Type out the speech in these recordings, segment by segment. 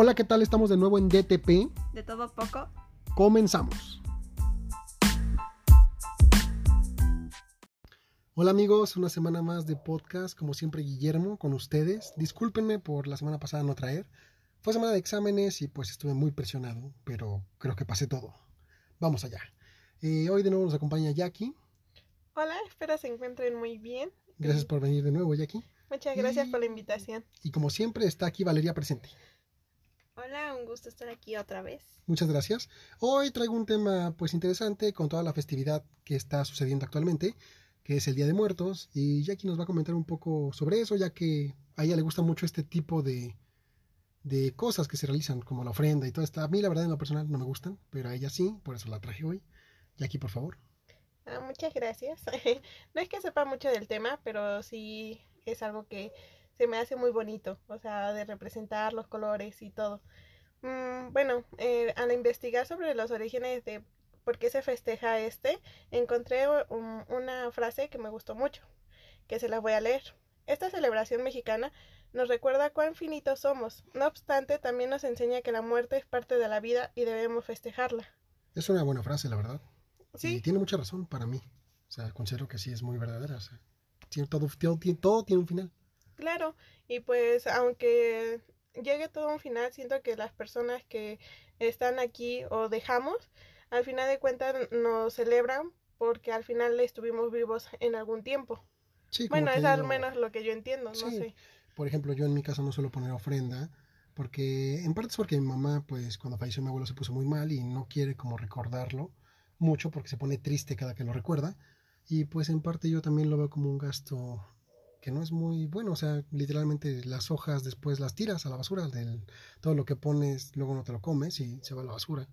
Hola, ¿qué tal? Estamos de nuevo en DTP. De todo poco. Comenzamos. Hola amigos, una semana más de podcast, como siempre Guillermo con ustedes. Discúlpenme por la semana pasada no traer. Fue semana de exámenes y pues estuve muy presionado, pero creo que pasé todo. Vamos allá. Eh, hoy de nuevo nos acompaña Jackie. Hola, espero se encuentren muy bien. Gracias por venir de nuevo, Jackie. Muchas gracias por la invitación. Y como siempre está aquí Valeria presente. Hola, un gusto estar aquí otra vez. Muchas gracias. Hoy traigo un tema pues interesante con toda la festividad que está sucediendo actualmente, que es el Día de Muertos, y Jackie nos va a comentar un poco sobre eso, ya que a ella le gusta mucho este tipo de, de cosas que se realizan, como la ofrenda y todo esto. A mí la verdad en lo personal no me gustan, pero a ella sí, por eso la traje hoy. Jackie, por favor. Ah, muchas gracias. no es que sepa mucho del tema, pero sí es algo que se me hace muy bonito, o sea, de representar los colores y todo. Mm, bueno, eh, al investigar sobre los orígenes de por qué se festeja este, encontré una frase que me gustó mucho, que se la voy a leer. Esta celebración mexicana nos recuerda cuán finitos somos, no obstante también nos enseña que la muerte es parte de la vida y debemos festejarla. Es una buena frase, la verdad. Sí. tiene mucha razón para mí. O sea, considero que sí es muy verdadera. O sea, todo, todo, tiene un final. Claro, y pues aunque llegue todo a un final, siento que las personas que están aquí o dejamos, al final de cuentas nos celebran porque al final estuvimos vivos en algún tiempo. Sí, bueno, es al menos lo que yo entiendo, no sé. Por ejemplo, yo en mi caso no suelo poner ofrenda, porque en parte es porque mi mamá, pues cuando falleció mi abuelo se puso muy mal y no quiere como recordarlo mucho porque se pone triste cada que lo recuerda. Y pues en parte yo también lo veo como un gasto que no es muy bueno, o sea, literalmente las hojas después las tiras a la basura, del, todo lo que pones luego no te lo comes y se va a la basura.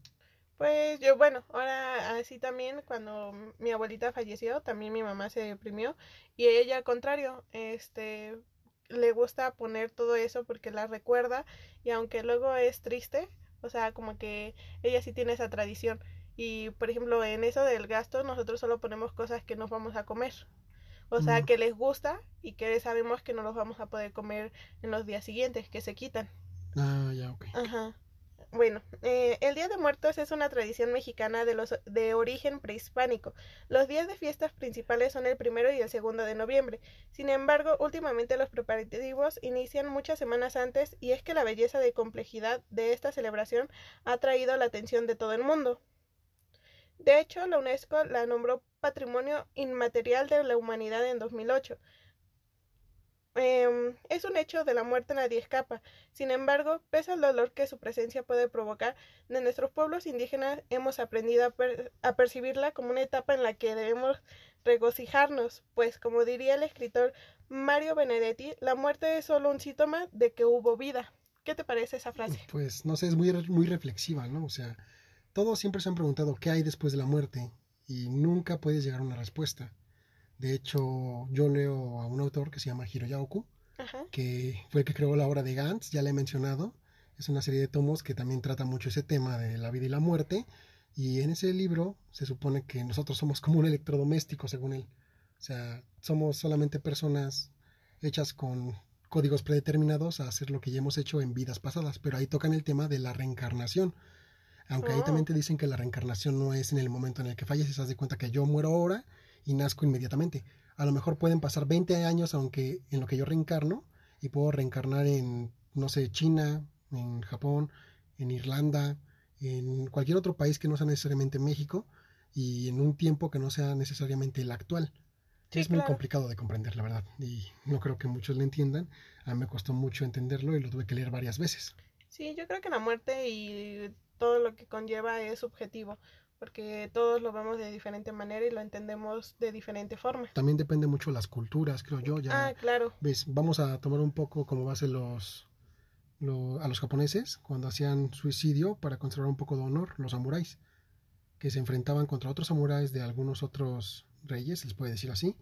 Pues yo, bueno, ahora así también, cuando mi abuelita falleció, también mi mamá se deprimió y ella al contrario, este, le gusta poner todo eso porque la recuerda y aunque luego es triste, o sea, como que ella sí tiene esa tradición y por ejemplo, en eso del gasto, nosotros solo ponemos cosas que nos vamos a comer. O sea, que les gusta y que sabemos que no los vamos a poder comer en los días siguientes, que se quitan. Ah, ya, ok. Ajá. Bueno, eh, el Día de Muertos es una tradición mexicana de, los, de origen prehispánico. Los días de fiestas principales son el primero y el segundo de noviembre. Sin embargo, últimamente los preparativos inician muchas semanas antes y es que la belleza de complejidad de esta celebración ha traído la atención de todo el mundo. De hecho, la UNESCO la nombró Patrimonio Inmaterial de la Humanidad en 2008. Em, es un hecho de la muerte nadie escapa. Sin embargo, pese al dolor que su presencia puede provocar, de nuestros pueblos indígenas hemos aprendido a, percibirla como una etapa en la que debemos regocijarnos, pues como diría el escritor Mario Benedetti, la muerte es solo un síntoma de que hubo vida. ¿Qué te parece esa frase? Pues no sé, es muy, muy reflexiva, ¿no? O sea, todos siempre se han preguntado qué hay después de la muerte y nunca puedes llegar a una respuesta. De hecho, yo leo a un autor que se llama Hiroya que fue el que creó la obra de Gantz, ya le he mencionado. Es una serie de tomos que también trata mucho ese tema de la vida y la muerte. Y en ese libro se supone que nosotros somos como un electrodoméstico, según él. O sea, somos solamente personas hechas con códigos predeterminados a hacer lo que ya hemos hecho en vidas pasadas. Pero ahí tocan el tema de la reencarnación aunque ahí también oh. te dicen que la reencarnación no es en el momento en el que falleces, haz de cuenta que yo muero ahora y nazco inmediatamente. A lo mejor pueden pasar 20 años, aunque en lo que yo reencarno, y puedo reencarnar en, no sé, China, en Japón, en Irlanda, en cualquier otro país que no sea necesariamente México, y en un tiempo que no sea necesariamente el actual. es muy complicado de comprender, la verdad, y no creo que muchos lo entiendan. A mí me costó mucho entenderlo y lo tuve que leer varias veces. Sí, yo creo que la muerte y todo lo que conlleva es subjetivo, porque todos lo vemos de diferente manera y lo entendemos de diferente forma. También depende mucho de las culturas, creo yo. Ya, ah, claro. ¿Ves? Vamos a tomar un poco como base los, a los japoneses cuando hacían suicidio para conservar un poco de honor, los samuráis, que se enfrentaban contra otros samuráis de algunos otros reyes, les puede decir así,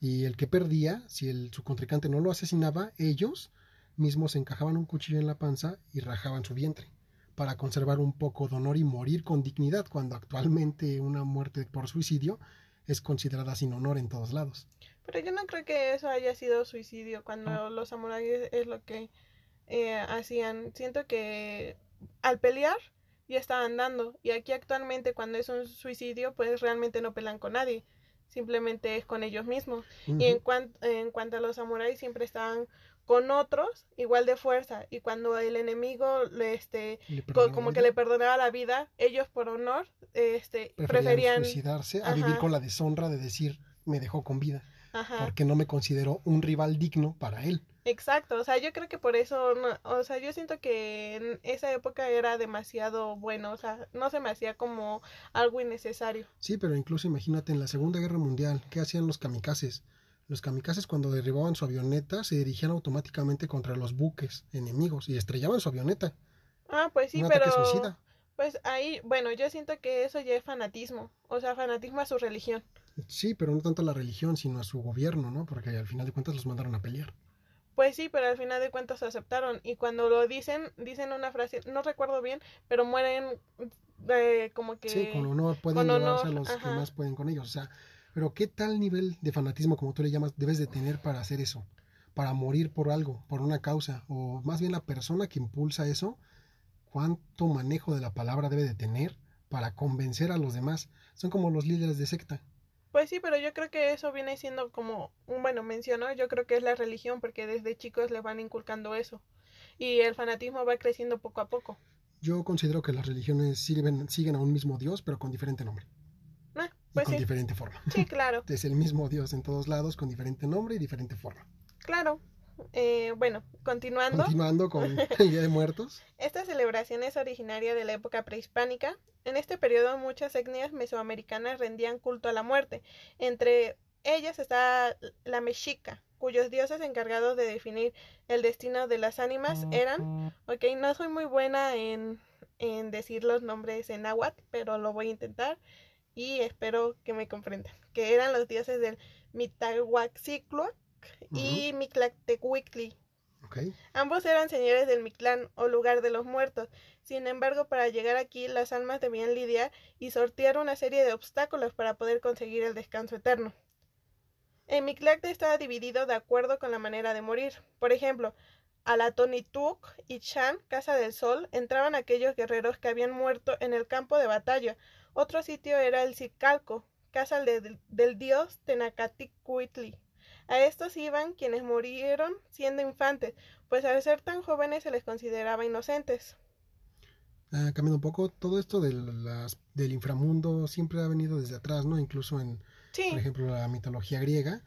y el que perdía, si el, su contrincante no lo asesinaba, ellos mismos encajaban un cuchillo en la panza y rajaban su vientre para conservar un poco de honor y morir con dignidad, cuando actualmente una muerte por suicidio es considerada sin honor en todos lados. Pero yo no creo que eso haya sido suicidio, cuando los samuráis es lo que eh, hacían. Siento que al pelear ya estaban dando. Y aquí actualmente cuando es un suicidio, pues realmente no pelean con nadie. Simplemente es con ellos mismos. Y en, cuan- en cuanto a los samuráis, siempre estaban con otros igual de fuerza. Y cuando el enemigo le, este, Le como que le perdonaba la vida, ellos por honor este, preferían, preferían... suicidarse a vivir con la deshonra de decir me dejó con vida Ajá. porque no me consideró un rival digno para él. Exacto, o sea, yo creo que por eso, no- o sea, yo siento que en esa época era demasiado bueno, o sea, no se me hacía como algo innecesario. Sí, pero incluso imagínate en la Segunda Guerra Mundial, ¿qué hacían los kamikazes? Los kamikazes cuando derribaban su avioneta se dirigían automáticamente contra los buques enemigos y estrellaban su avioneta. Ah, pues sí, un pero suicida. pues ahí, bueno, yo siento que eso ya es fanatismo, o sea, fanatismo a su religión. Sí, pero no tanto a la religión, sino a su gobierno, ¿no? Porque al final de cuentas los mandaron a pelear. Pues sí, pero al final de cuentas aceptaron y cuando lo dicen, dicen una frase, no recuerdo bien, pero mueren de como que Sí, con honor pueden con llevarse a los que más pueden con ellos. O sea, pero ¿qué tal nivel de fanatismo, como tú le llamas, debes de tener para hacer eso? Para morir por algo, por una causa, o más bien la persona que impulsa eso, cuánto manejo de la palabra debe de tener para convencer a los demás. Son como los líderes de secta. Pues sí, pero yo creo que eso viene siendo como, un bueno, mencionó, yo creo que es la religión porque desde chicos les van inculcando eso y el fanatismo va creciendo poco a poco. Yo considero que las religiones sirven, siguen a un mismo Dios, pero con diferente nombre Y pues con sí, diferente forma. sí, claro, Es el mismo Dios en todos lados, con diferente nombre y diferente forma. claro. Eh, bueno, continuando, Continuando con el Día de Muertos. esta celebración es originaria de la época prehispánica. En este periodo muchas etnias mesoamericanas rendían culto a la muerte. Entre ellas está la mexica, cuyos dioses encargados de definir el destino de las ánimas eran Ok, no soy muy buena en, en decir los nombres en náhuatl, pero lo voy a intentar y espero que me comprendan. Que eran los dioses del Mitahuaxicloac y. Ok. Ambos eran señores del Mictlán o lugar de los muertos. Sin embargo, para llegar aquí, las almas debían lidiar y sortear una serie de obstáculos para poder conseguir el descanso eterno. El Mictlacte estaba dividido de acuerdo con la manera de morir. Por ejemplo, a la Tonituc y Chan, Casa del Sol, entraban aquellos guerreros que habían muerto en el campo de batalla. Otro sitio era el Cicalco, casa de- del dios Tenacaticuitli. A estos iban quienes murieron siendo infantes, pues al ser tan jóvenes se les consideraba inocentes. Ah, cambiando un poco, todo esto de las, del inframundo siempre ha venido desde atrás, ¿no? Incluso en, Sí, por ejemplo, la mitología griega,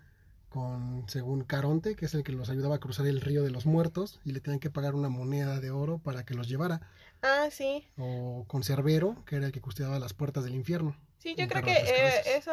con, según Caronte, que es el que los ayudaba a cruzar el río de los muertos, y le tenían que pagar una moneda de oro para que los llevara. ah, sí. O con Cerbero, que era el que custodiaba las puertas del infierno. Sí, yo creo que eh, eso,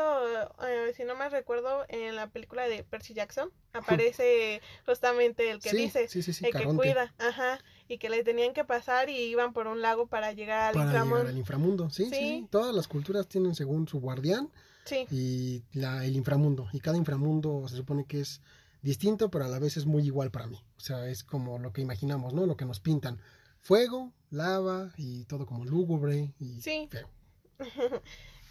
eh, si no me recuerdo, en la película de Percy Jackson aparece justamente el que sí, dice, sí, sí, sí, el que cuida, ajá, y que le tenían que pasar y iban por un lago para llegar al Para llegar al inframundo, Sí. sí. Todas las culturas tienen según su guardián Sí, y la, el inframundo. Y cada inframundo se supone que es distinto, pero a la vez es muy igual para mí. O sea, es como lo que imaginamos, ¿no? Lo que nos pintan. Fuego, lava y todo como lúgubre y Sí. feo.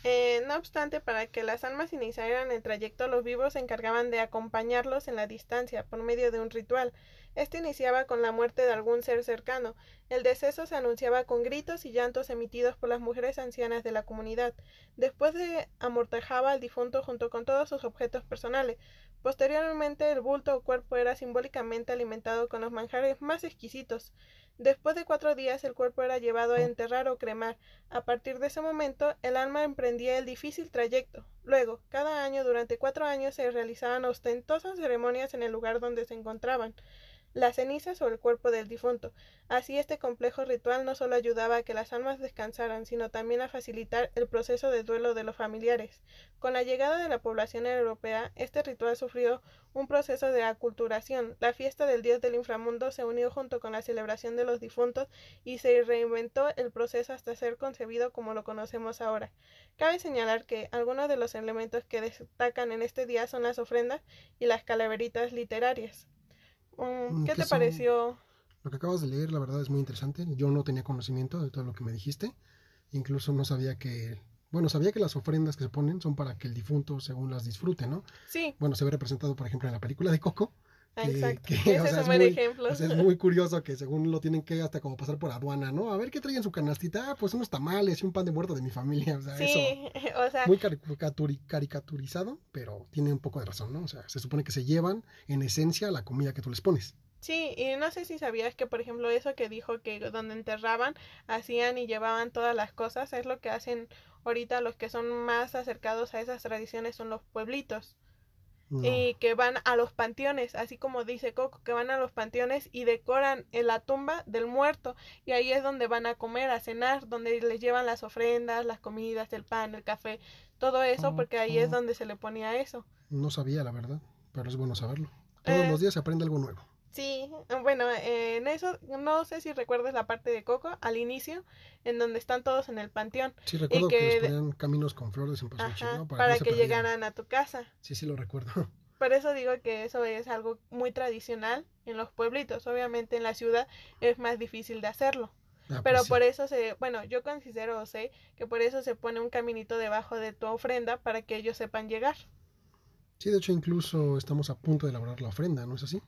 Eh, no obstante, para que las almas iniciaran el trayecto, los vivos se encargaban de acompañarlos en la distancia por medio de un ritual. Este iniciaba con la muerte de algún ser cercano. El deceso se anunciaba con gritos y llantos emitidos por las mujeres ancianas de la comunidad. Después de amortajaba al difunto junto con todos sus objetos personales. Posteriormente, el bulto o cuerpo era simbólicamente alimentado con los manjares más exquisitos. Después de cuatro días, el cuerpo era llevado a enterrar o cremar. A partir de ese momento, el alma emprendía el difícil trayecto. Luego, cada año durante cuatro años se realizaban ostentosas ceremonias en el lugar donde se encontraban las cenizas o el cuerpo del difunto. Así este complejo ritual no solo ayudaba a que las almas descansaran, sino también a facilitar el proceso de duelo de los familiares. Con la llegada de la población europea, este ritual sufrió un proceso de aculturación. La fiesta del dios del inframundo se unió junto con la celebración de los difuntos y se reinventó el proceso hasta ser concebido como lo conocemos ahora. Cabe señalar que algunos de los elementos que destacan en este día son las ofrendas y las calaveritas literarias. Mm, ¿Qué ¿qué te son? pareció? Lo que acabas de leer, la verdad, es muy interesante. Yo no tenía conocimiento de todo lo que me dijiste. Incluso no sabía que... Bueno, sabía que las ofrendas que se ponen son para que el difunto, según las disfrute, ¿no? Sí, Bueno, se ve representado, por ejemplo, en la película de Coco, que- Exacto. que, Ese o es un buen muy- ejemplo. o sea, es muy curioso que según lo tienen que hasta como pasar por aduana, ¿no? A ver qué traen en su canastita. Ah, pues unos tamales y un pan de muerto de mi familia. O sea, eso. Sí, o sea, Muy caricaturi- caricaturizado, pero tiene un poco de razón, ¿no? O sea, se supone que se llevan en esencia la comida que tú les pones. sí, y no sé si sabías que, por ejemplo, eso que dijo que donde enterraban, hacían y llevaban todas las cosas, es lo que hacen ahorita los que son más acercados a esas tradiciones son los pueblitos. No. y que van a los panteones, así como dice Coco, que van a los panteones y decoran en la tumba del muerto y ahí es donde van a comer, a cenar, donde les llevan las ofrendas, las comidas, el pan, el café, todo eso, porque ahí es Ujú. donde se le ponía eso. No sabía, la verdad, pero es bueno saberlo. Todos Eh. los días se aprende algo nuevo. Sí, bueno, eh, en eso no sé si recuerdas la parte de Coco al inicio, en donde están todos en el panteón, Sí, recuerdo que, que les ponían caminos con flores en ajá, ¿no? para, que llegaran a tu casa. Sí, sí, lo recuerdo. Por eso digo que eso es algo muy tradicional en los pueblitos. Obviamente en la ciudad es más difícil de hacerlo. Ah, Pero pues sí. por eso se, bueno, yo considero o sé que por eso se pone un caminito debajo de tu ofrenda para que ellos sepan llegar. Sí, de hecho, incluso estamos a punto de elaborar la ofrenda, ¿no es así?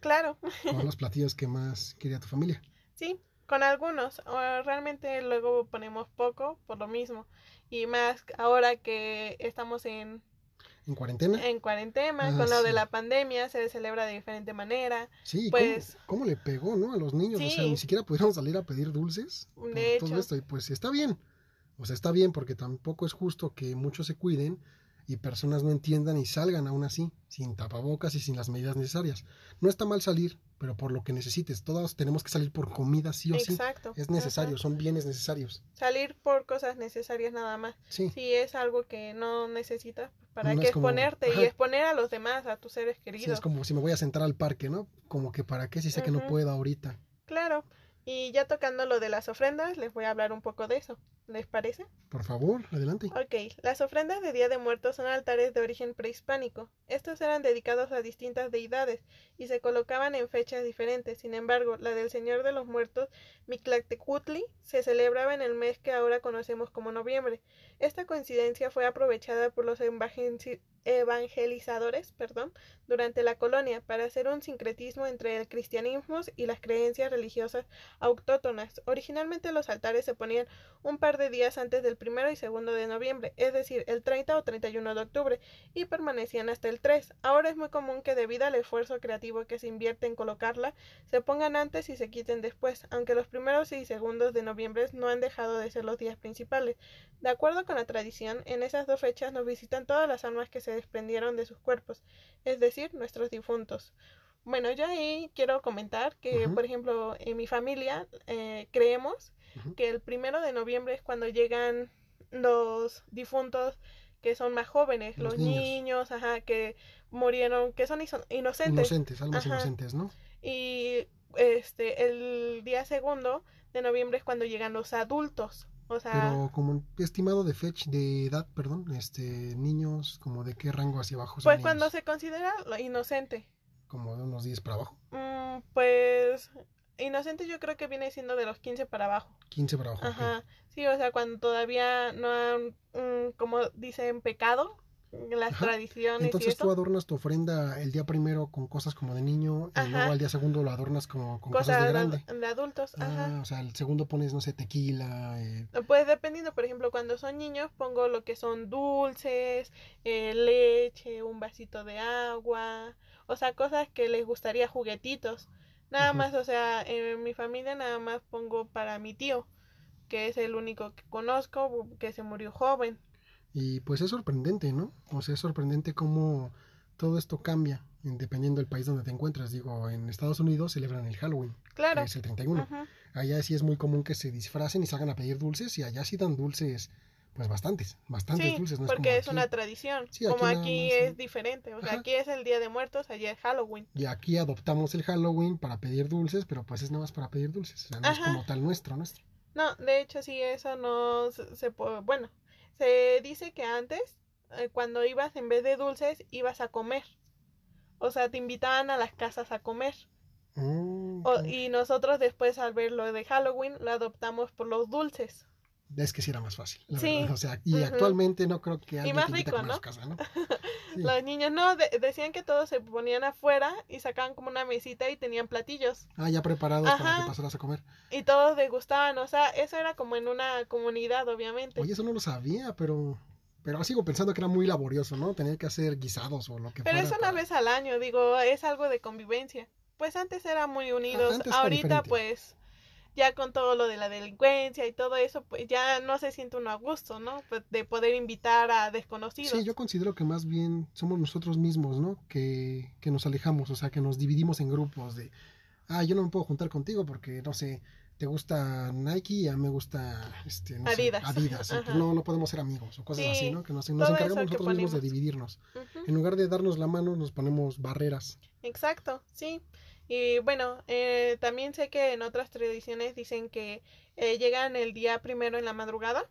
Claro, Con los platillos que más quería tu familia. sí, con algunos. o realmente luego ponemos poco por lo mismo. Y más ahora que estamos en, ¿En cuarentena? en cuarentena, Ah, con lo de la pandemia, se celebra de diferente manera. Sí, pues- ¿cómo, cómo le pegó, ¿no? A los niños. O sea, ni siquiera pudieron salir a pedir dulces. por De todo hecho. esto. Y pues está bien. O sea, está bien porque tampoco es justo que muchos se cuiden y personas no entiendan y salgan aún así, sin tapabocas y sin las medidas necesarias. No está mal salir, pero por lo que necesites. Todos tenemos que salir por comida sí o sí. Exacto. Es necesario, Ajá. son bienes necesarios. Salir por cosas necesarias nada más. Sí. Si es algo que no necesitas, ¿para No qué como- exponerte? Y exponer a los demás, a tus seres Sí, queridos. es como si me voy a sentar al parque, ¿no? Como que para qué si sé que no puedo ahorita. Claro. Y ya tocando lo de las ofrendas, les voy a hablar un poco de eso. ¿Les parece? Por favor, adelante. Ok, las ofrendas de Día de Muertos son altares de origen prehispánico. Estos eran dedicados a distintas deidades y se colocaban en fechas diferentes. Sin embargo, la del Señor de los Muertos, Mictlactecutli, se celebraba en el mes que ahora conocemos como noviembre. Esta coincidencia fue aprovechada por los evangelizadores perdón, durante la colonia para hacer un sincretismo entre el cristianismo y las creencias religiosas autóctonas. Originalmente los altares se ponían un par de días antes del primero y segundo de noviembre, es decir, el 30 o 31 de octubre, y permanecían hasta el 3. Ahora es muy común que debido al esfuerzo creativo que se invierte en colocarla, se pongan antes y se quiten después, aunque los primeros y segundos de noviembre no han dejado de ser los días principales. De acuerdo con la tradición, en esas dos fechas nos visitan todas las almas que se desprendieron de sus cuerpos, es decir, nuestros difuntos. Bueno, yo ahí quiero comentar que, por ejemplo, en mi familia eh, creemos que el primero de noviembre es cuando llegan los difuntos que son más jóvenes, Los los, niños. niños, ajá, que murieron, que son inocentes. Inocentes, almas Ajá. inocentes, ¿no? Y este, el día segundo de noviembre es cuando llegan los adultos. O sea, Pero como un estimado de fech, de edad, perdón, este, niños, como de qué rango hacia abajo son pues cuando se considera lo inocente. Como de unos 10 para abajo, Mm, pues inocente yo creo que viene siendo de los 15 para abajo. 15 para abajo. Ajá. Sí, o sea, cuando todavía no han, mm, como dicen, pecado, las Ajá. tradiciones y Entonces eso. tú adornas tu ofrenda el día primero con cosas como de niño y Ajá. luego al día segundo lo adornas como con cosas, cosas de de, grande. de adultos, Ah, o sea, el segundo pones, no sé, tequila, eh, Pues dependiendo, por ejemplo, cuando son niños pongo lo que son dulces, eh, leche, un vasito de agua, o sea, cosas que les gustaría, juguetitos. Nada más, o sea, en mi familia nada más pongo para mi tío, que es el único que conozco, que se murió joven. Y pues es sorprendente, ¿no? O sea, es sorprendente cómo todo esto cambia en- dependiendo del país donde te encuentras. Digo, en Estados Unidos celebran el Halloween, Claro. que es el 31. Ujú. Allá sí es muy común que se disfracen y salgan a pedir dulces y allá sí dan dulces, pues bastantes, bastantes Sí, dulces, ¿no? porque es es como una aquí. tradición. Sí, aquí Como aquí más, es ¿no? diferente. O sea, Ajá. aquí es el Día de Muertos, allá es Halloween. Y aquí adoptamos el Halloween para pedir dulces, pero pues es nada más para pedir dulces. O sea, no es Ajá. como tal nuestro, nuestro. No, de hecho sí, eso no se, se po- Bueno, se dice que antes, eh, cuando ibas en vez de dulces, ibas a comer. O sea, te invitaban a las casas a comer. Mm, O- y nosotros después al ver lo de Halloween, lo adoptamos por los dulces. Es que sí era más fácil. la Sí. verdad. O sea, y actualmente no creo que alguien más te rico, su casa, ¿no? Sí. Los niños no, de- decían que todos se ponían afuera y sacaban como una mesita y tenían platillos. Ah, ya preparados para que pasaras a comer. Y todos degustaban, o sea, eso era como en una comunidad, obviamente. Oye, eso no lo sabía, pero pero sigo pensando que era muy laborioso, ¿no? Tener que hacer guisados o lo que Pero fuera. es una para- vez al año, digo, es algo de convivencia. Pues antes era muy unidos, ahorita pues ya con todo lo de la delincuencia y todo eso, pues ya no se siente uno a gusto, ¿no? Pues, de poder invitar a desconocidos. Sí, yo considero que más bien somos nosotros mismos, ¿no? Que, que nos alejamos, o sea, que nos dividimos en grupos de, ah, yo no me puedo juntar contigo porque, no sé, te gusta Nike y a mí me gusta, este, no sé, Adidas. Adidas, pues no, no podemos ser amigos o cosas Sí, así, ¿no? Que nos, nos encargamos nosotros mismos de dividirnos. En lugar de darnos la mano, nos ponemos barreras. Exacto, sí. Y bueno, eh, también sé que en otras tradiciones dicen que eh, llegan el día primero en la madrugada,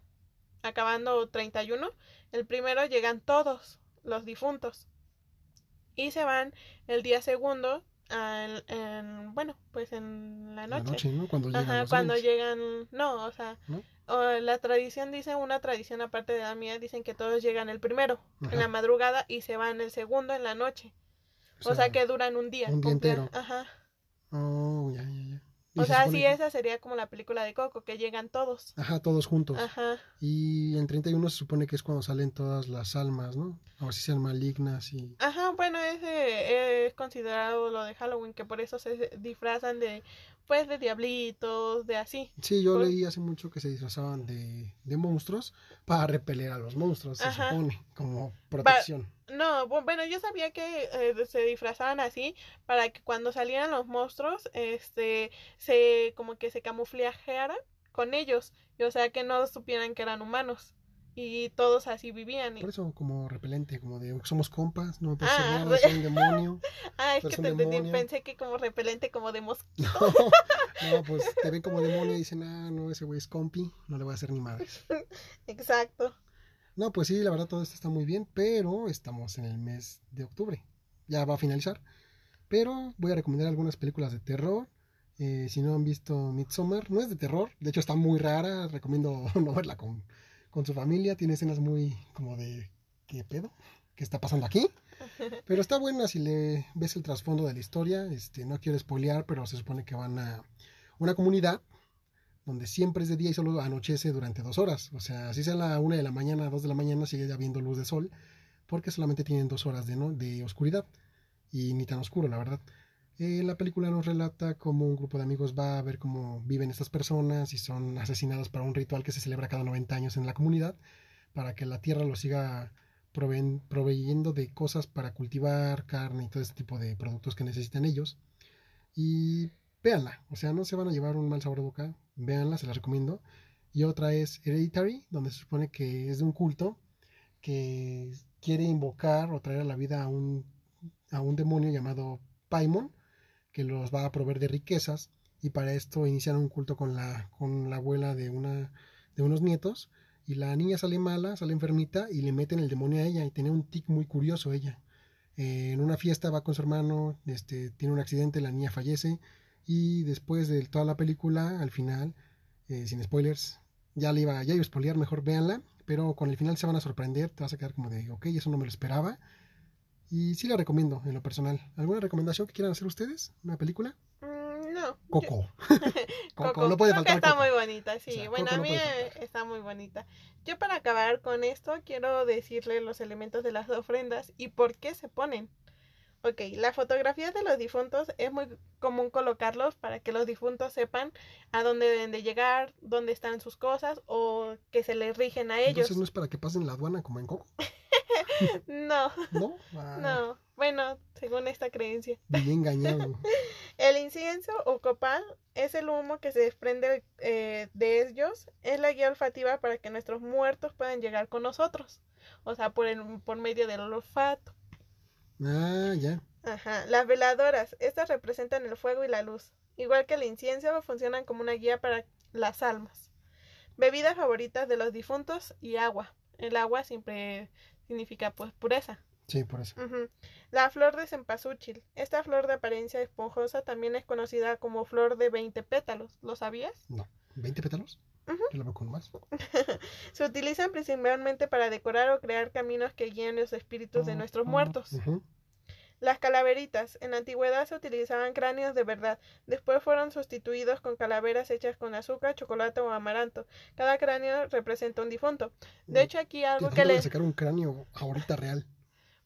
acabando 31. El primero llegan todos los difuntos y se van el día segundo, al- en, bueno, pues en la noche. ¿no? Cuando llegan Ajá, cuando llegan, no, o sea, ¿No? o la tradición dice, una tradición aparte de la mía, dicen que todos llegan el primero en la madrugada y se van el segundo en la noche. O sea, que duran un día. un día entero. Ajá. Oh, ya, ya, ya. O se sea, supone sí, esa sería como la película de Coco, que llegan todos. Ajá, todos juntos. Ajá. Y en 31 se supone que es cuando salen todas las almas, ¿no? O si sean malignas y... Ajá, bueno, ese es considerado lo de Halloween, que por eso se disfrazan de, pues, de diablitos, de así. Sí, yo Por- leí hace mucho que se disfrazaban de, de monstruos para repeler a los monstruos, se Ajá. supone, como protección. No, bu- bueno, yo sabía que eh, se disfrazaban así para que cuando salieran los monstruos, este, se, como que se camuflajearan con ellos, y, o sea, que no supieran que eran humanos, y todos así vivían. y- Por eso, como repelente, como de somos compas, no hacer Ah, re- soy un demonio. Ah, es que te entendí, demonio. pensé que como repelente, como de mosquito. No, no, pues te ven como demonio y dicen, ah, no, ese güey es compi, no le voy a hacer ni madres. Exacto. No, pues sí, la verdad todo esto está muy bien, pero estamos en el mes de octubre. Ya va a finalizar. Pero voy a recomendar algunas películas de terror. Eh, si no han visto Midsommar, no es de terror, de hecho está muy rara, recomiendo no verla con, con su familia, tiene escenas muy como de ¿qué pedo? ¿Qué está pasando aquí? Pero está buena si le ves el trasfondo de la historia, este, no quiero spoilear, pero se supone que van a una comunidad donde siempre es de día y solo anochece durante dos horas. O sea, así sea la una de la mañana, dos de la mañana, sigue habiendo luz de sol, porque solamente tienen dos horas de, ¿no? de oscuridad. Y ni tan oscuro, la verdad. Eh, la película nos relata cómo un grupo de amigos va a ver cómo viven estas personas y son asesinados para un ritual que se celebra cada 90 años en la comunidad, para que la tierra los siga proveyendo de cosas para cultivar, carne y todo este tipo de productos que necesitan ellos. Y véanla, o sea, no se van a llevar un mal sabor de boca, véanla, se las recomiendo. Y otra es Hereditary, donde se supone que es de un culto que quiere invocar o traer a la vida a un, a un demonio llamado Paimon, que los va a proveer de riquezas. Y para esto inician un culto con la, con la abuela de, una, de unos nietos. Y la niña sale mala, sale enfermita y le meten el demonio a ella. Y tiene un tic muy curioso ella. Eh, en una fiesta va con su hermano, este, tiene un accidente, la niña fallece. Y después de toda la película, al final, eh, sin spoilers, ya le iba, ya iba a spoilear, mejor véanla. Pero con el final se van a sorprender, te vas a quedar como de, ok, eso no me lo esperaba. Y sí la recomiendo en lo personal. ¿Alguna recomendación que quieran hacer ustedes? ¿Una película? Mm, no. Coco. Coco, Coco. no puede faltar está Coco. muy bonita, sí. O sea, bueno, Coco a mí está muy bonita. Yo para acabar con esto quiero decirle los elementos de las ofrendas y por qué se ponen. Ok, la fotografía de los difuntos es muy común colocarlos para que los difuntos sepan a dónde deben de llegar, dónde están sus cosas o que se les rigen a ellos. Entonces no es para que pasen la aduana como en Coco, No, ¿no? Ah, no. Bueno, según esta creencia. Bien engañado. El incienso o copal es el humo que se desprende eh, de ellos. Es la guía olfativa para que nuestros muertos puedan llegar con nosotros. O sea, por, el, por medio del olfato. Ah, ya. Ajá. Las veladoras. Estas representan el fuego y la luz. Igual que el incienso, funcionan como una guía para las almas. Bebidas favoritas de los difuntos y agua. El agua siempre significa pues pureza. Sí. Ujú. La flor de cempasúchil. Esta flor de apariencia esponjosa también es conocida como flor de 20 pétalos. ¿Lo sabías? No. ¿20 pétalos? Yo lo con más. Se utilizan principalmente para decorar o crear caminos que guíen los espíritus de nuestros muertos. Las calaveritas. En la antigüedad se utilizaban cráneos de verdad. Después fueron sustituidos con calaveras hechas con azúcar, chocolate o amaranto. Cada cráneo representa un difunto. De hecho, aquí algo ¿De que le... sacar un cráneo ahorita real?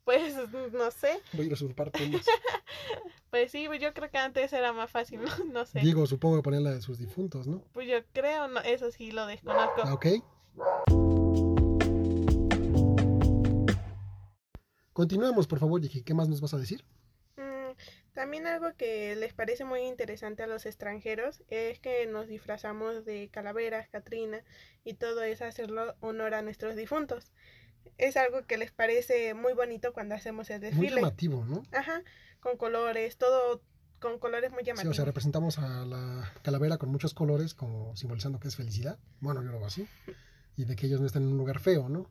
Pues, no sé. Voy a ir a usurpar tumbas. Pues sí, yo creo que antes era más fácil, no, no sé. Digo, supongo que poner la de sus difuntos, ¿no? Pues yo creo, no, eso sí lo desconozco. Ah, Ok. Continuemos, por favor, Yiki. ¿Qué más nos vas a decir? Mm, También algo que les parece muy interesante a los extranjeros es que nos disfrazamos de calaveras, Catrina y todo es hacerlo honor a nuestros difuntos. Es algo que les parece muy bonito cuando hacemos el Muy desfile. llamativo, ¿no? Ajá, con colores, todo con colores muy Sí, o llamativos. sea, representamos a la calavera con muchos colores, como simbolizando que es felicidad. Bueno, yo lo veo así. Y de que ellos no están en un lugar feo, ¿no?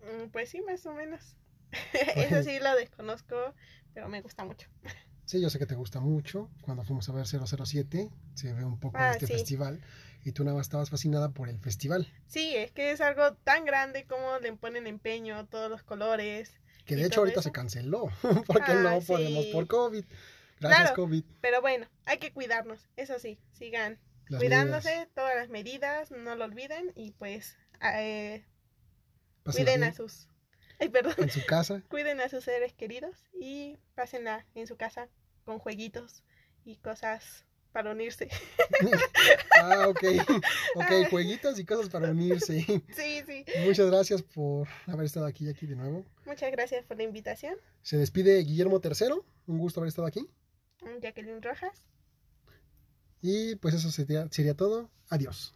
Mm, Pues sí, más o menos. Eso sí lo desconozco, pero me gusta mucho. Sí, yo sé que te gusta mucho. Cuando fuimos a ver 007, se ve un poco Ah, de este sí. festival. Y tú nada más estabas fascinada por el festival. Sí, es que es algo tan grande como le ponen empeño, todos los colores. Que de ¿Y hecho ahorita eso? se canceló. Porque Ah, no podemos por COVID. Gracias, Claro. COVID. Pero bueno, hay que cuidarnos, eso sí, sigan Las cuidándose, medidas. todas las medidas, no lo olviden y pues eh, cuiden a sus, ay perdón, En su casa. cuiden a sus seres queridos y pásenla en su casa con jueguitos y cosas para unirse. ah, ok. Ok, jueguitos y cosas para unirse. sí, sí. Muchas gracias por haber estado aquí, aquí de nuevo. Muchas gracias por la invitación, Se despide Guillermo III. Un gusto haber estado aquí. Jacqueline Rojas. Y pues eso sería, sería todo. Adiós.